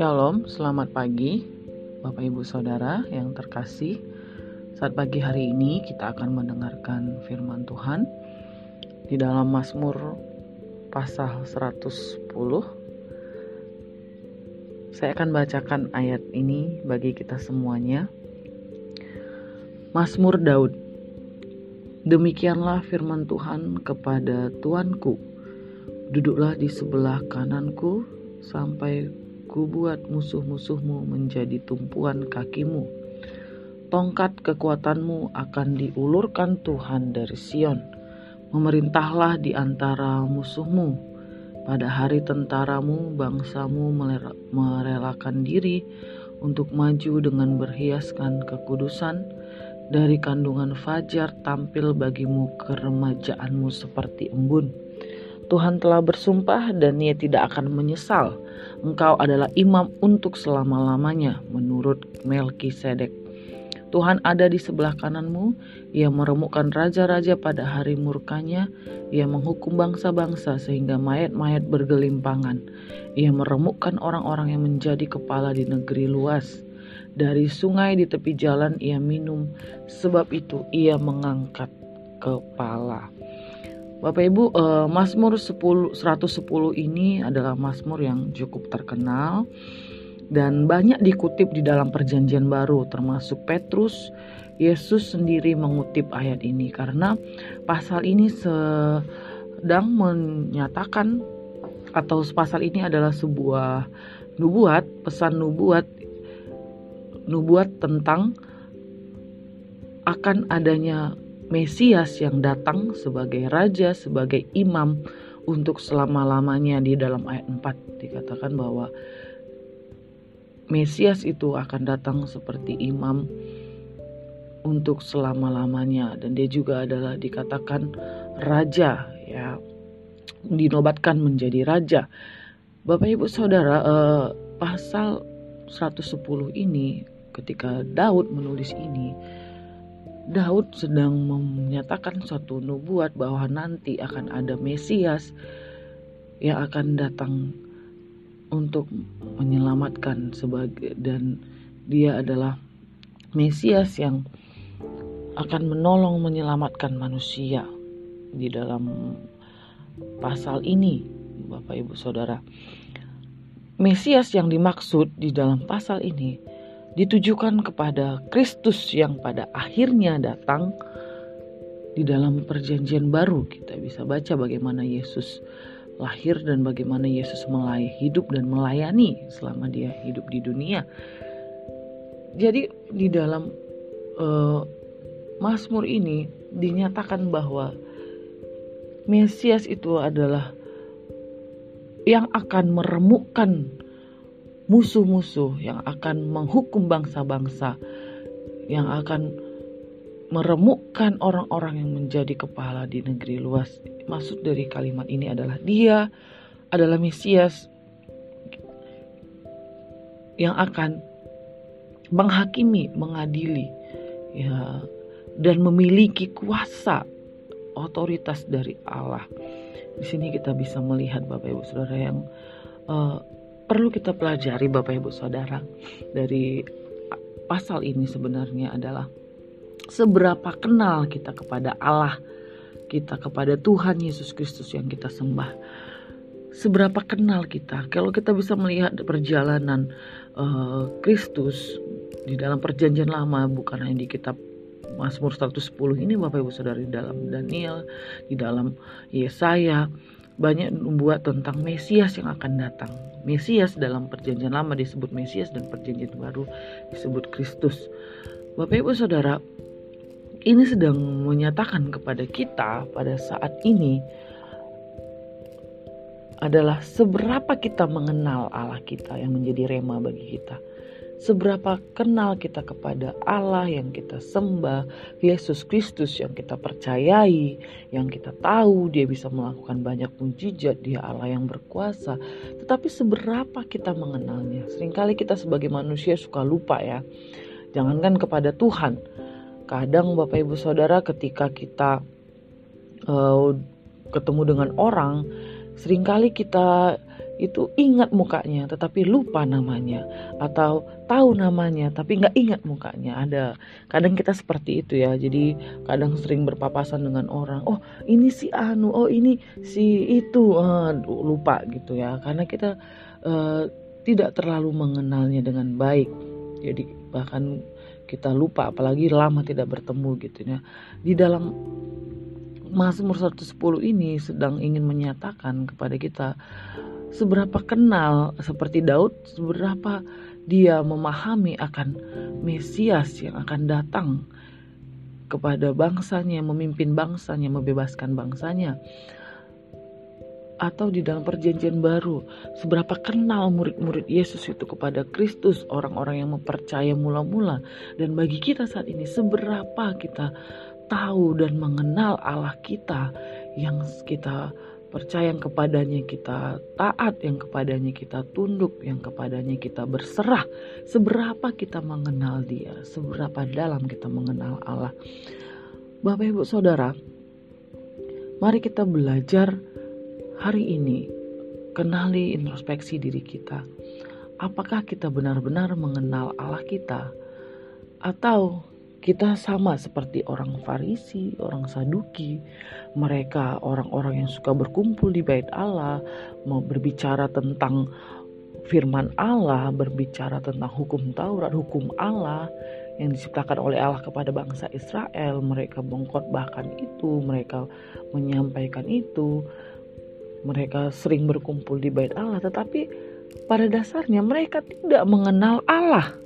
Shalom, selamat pagi Bapak Ibu Saudara yang terkasih. Saat pagi hari ini kita akan mendengarkan firman Tuhan di dalam Mazmur pasal 110. Saya akan bacakan ayat ini bagi kita semuanya. Mazmur Daud. Demikianlah firman Tuhan kepada Tuanku. Duduklah di sebelah kananku sampai Ku buat musuh-musuhmu menjadi tumpuan kakimu. Tongkat kekuatanmu akan diulurkan Tuhan dari Sion. Memerintahlah di antara musuhmu. Pada hari tentaramu, bangsamu merelakan diri untuk maju dengan berhiaskan kekudusan. Dari kandungan fajar tampil bagimu keremajaanmu seperti embun Tuhan telah bersumpah dan ia tidak akan menyesal. Engkau adalah imam untuk selama-lamanya menurut Melkisedek. Tuhan ada di sebelah kananmu, ia meremukkan raja-raja pada hari murkanya, ia menghukum bangsa-bangsa sehingga mayat-mayat bergelimpangan. Ia meremukkan orang-orang yang menjadi kepala di negeri luas. Dari sungai di tepi jalan ia minum, sebab itu ia mengangkat kepala. Bapak Ibu, uh, Mazmur 10 110 ini adalah Mazmur yang cukup terkenal dan banyak dikutip di dalam Perjanjian Baru termasuk Petrus Yesus sendiri mengutip ayat ini karena pasal ini sedang menyatakan atau pasal ini adalah sebuah nubuat, pesan nubuat nubuat tentang akan adanya Mesias yang datang sebagai raja, sebagai imam untuk selama-lamanya di dalam ayat 4 dikatakan bahwa Mesias itu akan datang seperti imam untuk selama-lamanya dan dia juga adalah dikatakan raja ya dinobatkan menjadi raja. Bapak Ibu Saudara eh, pasal 110 ini ketika Daud menulis ini Daud sedang menyatakan suatu nubuat bahwa nanti akan ada Mesias yang akan datang untuk menyelamatkan sebagai dan dia adalah Mesias yang akan menolong menyelamatkan manusia di dalam pasal ini Bapak Ibu Saudara. Mesias yang dimaksud di dalam pasal ini ditujukan kepada Kristus yang pada akhirnya datang di dalam perjanjian baru kita bisa baca bagaimana Yesus lahir dan bagaimana Yesus mulai hidup dan melayani selama dia hidup di dunia. Jadi di dalam uh, Mazmur ini dinyatakan bahwa Mesias itu adalah yang akan meremukkan musuh-musuh yang akan menghukum bangsa-bangsa, yang akan meremukkan orang-orang yang menjadi kepala di negeri luas. Maksud dari kalimat ini adalah dia adalah Mesias yang akan menghakimi, mengadili, ya, dan memiliki kuasa otoritas dari Allah. Di sini kita bisa melihat Bapak Ibu Saudara yang uh, perlu kita pelajari Bapak Ibu Saudara dari pasal ini sebenarnya adalah seberapa kenal kita kepada Allah, kita kepada Tuhan Yesus Kristus yang kita sembah. Seberapa kenal kita? Kalau kita bisa melihat perjalanan uh, Kristus di dalam perjanjian lama bukan hanya di kitab Mazmur 110 ini Bapak Ibu Saudara di dalam Daniel, di dalam Yesaya, banyak membuat tentang Mesias yang akan datang. Mesias dalam perjanjian lama disebut Mesias dan perjanjian baru disebut Kristus. Bapak Ibu Saudara, ini sedang menyatakan kepada kita pada saat ini adalah seberapa kita mengenal Allah kita yang menjadi rema bagi kita seberapa kenal kita kepada Allah yang kita sembah, Yesus Kristus yang kita percayai, yang kita tahu dia bisa melakukan banyak mujizat, dia Allah yang berkuasa. Tetapi seberapa kita mengenalnya? Seringkali kita sebagai manusia suka lupa ya. Jangankan kepada Tuhan. Kadang Bapak Ibu Saudara ketika kita uh, ketemu dengan orang, sering kali kita itu ingat mukanya tetapi lupa namanya. Atau tahu namanya tapi nggak ingat mukanya. Ada kadang kita seperti itu ya. Jadi kadang sering berpapasan dengan orang oh ini si Anu oh ini si itu. Uh, lupa gitu ya. Karena kita uh, tidak terlalu mengenalnya dengan baik. Jadi bahkan kita lupa apalagi lama tidak bertemu gitu ya. Di dalam Mazmur 110 ini sedang ingin menyatakan kepada kita seberapa kenal seperti Daud, seberapa dia memahami akan Mesias yang akan datang kepada bangsanya, memimpin bangsanya, membebaskan bangsanya. Atau di dalam perjanjian baru, seberapa kenal murid-murid Yesus itu kepada Kristus, orang-orang yang mempercaya mula-mula. Dan bagi kita saat ini, seberapa kita tahu dan mengenal Allah kita yang kita percaya yang kepadanya kita taat, yang kepadanya kita tunduk, yang kepadanya kita berserah. Seberapa kita mengenal Dia, seberapa dalam kita mengenal Allah. Bapak, ibu, saudara, mari kita belajar hari ini, kenali introspeksi diri kita. Apakah kita benar-benar mengenal Allah kita, atau kita sama seperti orang Farisi, orang Saduki. Mereka orang-orang yang suka berkumpul di bait Allah, mau berbicara tentang firman Allah, berbicara tentang hukum Taurat, hukum Allah yang diciptakan oleh Allah kepada bangsa Israel. Mereka mengkhotbahkan itu, mereka menyampaikan itu. Mereka sering berkumpul di bait Allah, tetapi pada dasarnya mereka tidak mengenal Allah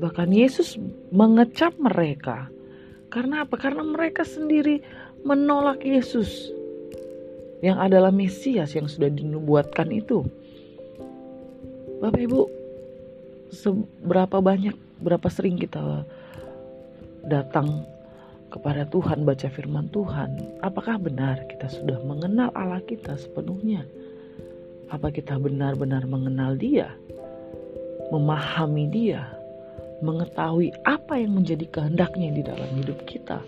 Bahkan Yesus mengecap mereka. Karena apa? Karena mereka sendiri menolak Yesus yang adalah Mesias yang sudah dinubuatkan itu. Bapak Ibu, seberapa banyak, berapa sering kita datang kepada Tuhan, baca firman Tuhan, apakah benar kita sudah mengenal Allah kita sepenuhnya? Apa kita benar-benar mengenal Dia, memahami Dia, mengetahui apa yang menjadi kehendaknya di dalam hidup kita,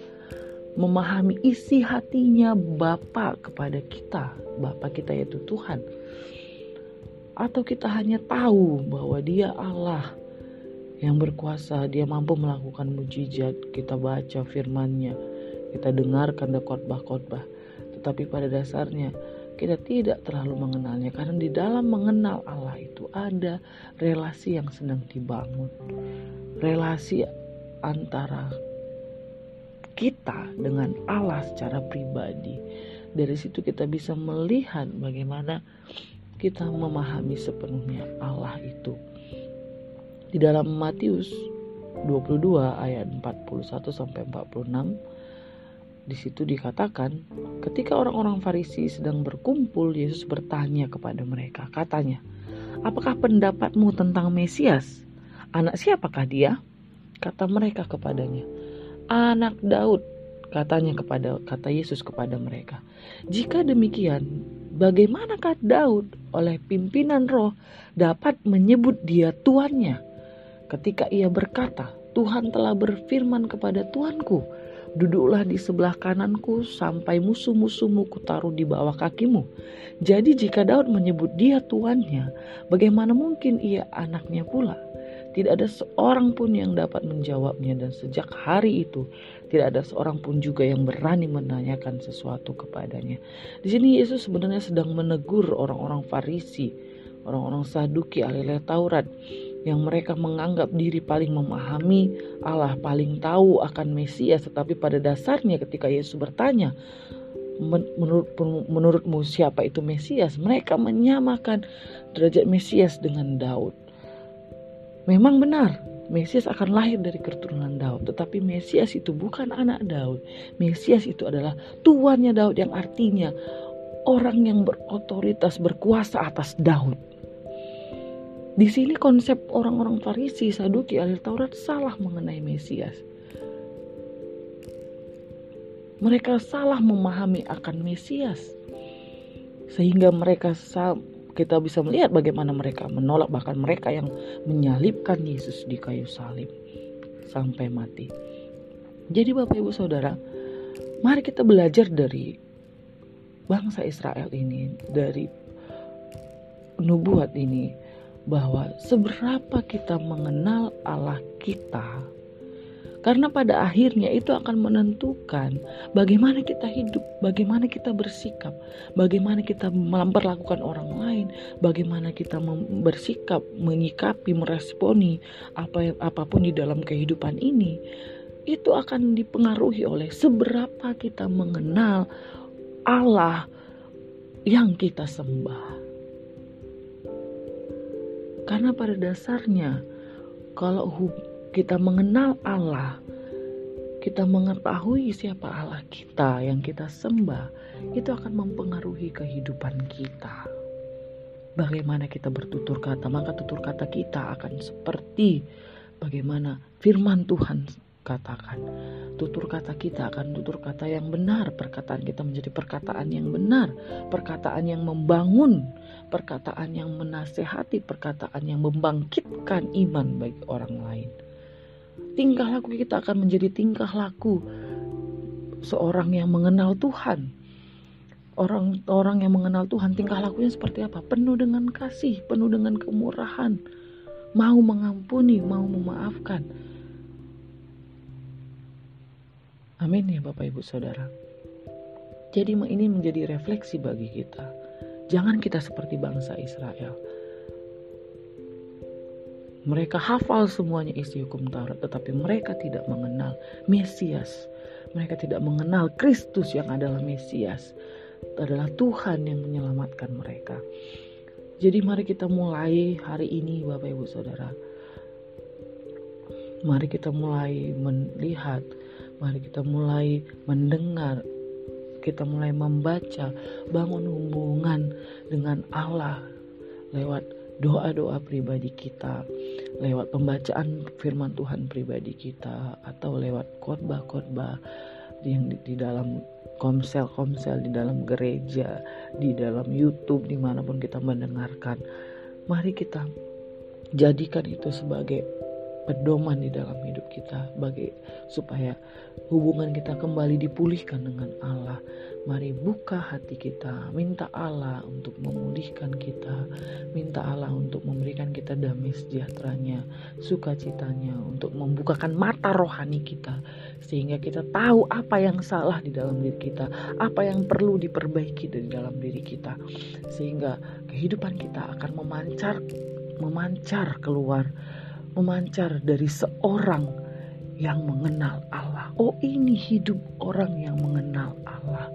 memahami isi hatinya Bapa kepada kita, Bapa kita yaitu Tuhan. Atau kita hanya tahu bahwa Dia Allah yang berkuasa, Dia mampu melakukan mujizat, kita baca firman-Nya, kita dengarkan khotbah-khotbah. Tetapi pada dasarnya kita tidak terlalu mengenalnya karena di dalam mengenal Allah itu ada relasi yang sedang dibangun. Relasi antara kita dengan Allah secara pribadi. Dari situ kita bisa melihat bagaimana kita memahami sepenuhnya Allah itu. Di dalam Matius 22 ayat 41 sampai 46 di situ dikatakan, ketika orang-orang Farisi sedang berkumpul, Yesus bertanya kepada mereka, katanya, "Apakah pendapatmu tentang Mesias? Anak siapakah dia?" Kata mereka kepadanya, "Anak Daud." Katanya kepada kata Yesus kepada mereka, "Jika demikian, bagaimanakah Daud oleh pimpinan roh dapat menyebut dia tuannya?" Ketika ia berkata, "Tuhan telah berfirman kepada tuanku, Duduklah di sebelah kananku sampai musuh-musuhmu kutaruh di bawah kakimu. Jadi jika Daud menyebut dia tuannya, bagaimana mungkin ia anaknya pula? Tidak ada seorang pun yang dapat menjawabnya dan sejak hari itu tidak ada seorang pun juga yang berani menanyakan sesuatu kepadanya. Di sini Yesus sebenarnya sedang menegur orang-orang Farisi, orang-orang Saduki, ahli Taurat yang mereka menganggap diri paling memahami Allah, paling tahu akan Mesias, tetapi pada dasarnya ketika Yesus bertanya, menurut menurutmu siapa itu Mesias? Mereka menyamakan derajat Mesias dengan Daud. Memang benar, Mesias akan lahir dari keturunan Daud, tetapi Mesias itu bukan anak Daud. Mesias itu adalah tuannya Daud yang artinya orang yang berotoritas berkuasa atas Daud. Di sini konsep orang-orang Farisi, Saduki, ahli Taurat salah mengenai Mesias. Mereka salah memahami akan Mesias. Sehingga mereka kita bisa melihat bagaimana mereka menolak bahkan mereka yang menyalibkan Yesus di kayu salib sampai mati. Jadi Bapak Ibu Saudara, mari kita belajar dari bangsa Israel ini dari nubuat ini bahwa seberapa kita mengenal Allah kita karena pada akhirnya itu akan menentukan bagaimana kita hidup, bagaimana kita bersikap, bagaimana kita memperlakukan orang lain, bagaimana kita bersikap, menyikapi, meresponi apa apa pun di dalam kehidupan ini. Itu akan dipengaruhi oleh seberapa kita mengenal Allah yang kita sembah. Karena pada dasarnya kalau kita mengenal Allah, kita mengetahui siapa Allah kita yang kita sembah, itu akan mempengaruhi kehidupan kita. Bagaimana kita bertutur kata, maka tutur kata kita akan seperti bagaimana firman Tuhan katakan. Tutur kata kita akan tutur kata yang benar, perkataan kita menjadi perkataan yang benar, perkataan yang membangun, perkataan yang menasehati, perkataan yang membangkitkan iman bagi orang lain tingkah laku kita akan menjadi tingkah laku seorang yang mengenal Tuhan. Orang-orang yang mengenal Tuhan tingkah lakunya seperti apa? Penuh dengan kasih, penuh dengan kemurahan, mau mengampuni, mau memaafkan. Amin ya Bapak Ibu Saudara. Jadi ini menjadi refleksi bagi kita. Jangan kita seperti bangsa Israel mereka hafal semuanya isi hukum Taurat, tetapi mereka tidak mengenal Mesias. Mereka tidak mengenal Kristus yang adalah Mesias. Adalah Tuhan yang menyelamatkan mereka. Jadi mari kita mulai hari ini Bapak Ibu Saudara. Mari kita mulai melihat, mari kita mulai mendengar, kita mulai membaca, bangun hubungan dengan Allah lewat doa-doa pribadi kita, lewat pembacaan firman Tuhan pribadi kita, atau lewat khotbah-khotbah yang di, di dalam komsel-komsel, di dalam gereja, di dalam YouTube, di mana pun kita mendengarkan. Mari kita jadikan itu sebagai pedoman di dalam hidup kita bagi supaya hubungan kita kembali dipulihkan dengan Allah. Mari buka hati kita, minta Allah untuk memulihkan kita, minta Allah untuk memberikan kita damai sejahteranya, sukacitanya, untuk membukakan mata rohani kita sehingga kita tahu apa yang salah di dalam diri kita, apa yang perlu diperbaiki dari dalam diri kita sehingga kehidupan kita akan memancar memancar keluar memancar dari seorang yang mengenal Allah. Oh, ini hidup orang yang mengenal Allah.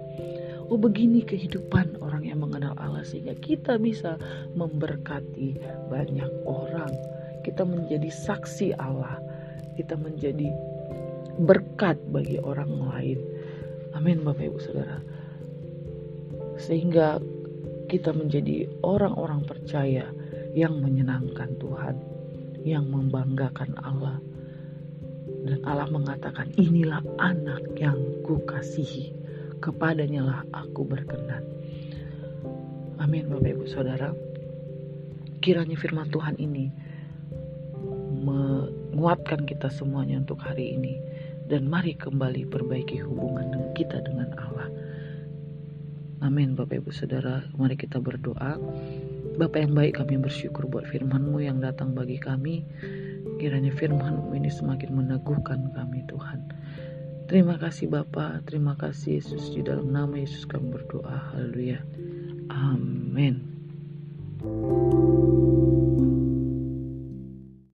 Oh, begini kehidupan orang yang mengenal Allah sehingga kita bisa memberkati banyak orang. Kita menjadi saksi Allah. Kita menjadi berkat bagi orang lain. Amin Bapak Ibu Saudara. Sehingga kita menjadi orang-orang percaya yang menyenangkan Tuhan yang membanggakan Allah. Dan Allah mengatakan, inilah anak yang kukasihi, kepadanya lah aku berkenan. Amin Bapak Ibu Saudara. Kiranya firman Tuhan ini menguatkan kita semuanya untuk hari ini. Dan mari kembali perbaiki hubungan kita dengan Allah. Amin Bapak Ibu Saudara. Mari kita berdoa. Bapak yang baik kami bersyukur buat firman-Mu yang datang bagi kami. Kiranya firman-Mu ini semakin meneguhkan kami Tuhan. Terima kasih Bapak, terima kasih Yesus di dalam nama Yesus kami berdoa. Haleluya. Amin.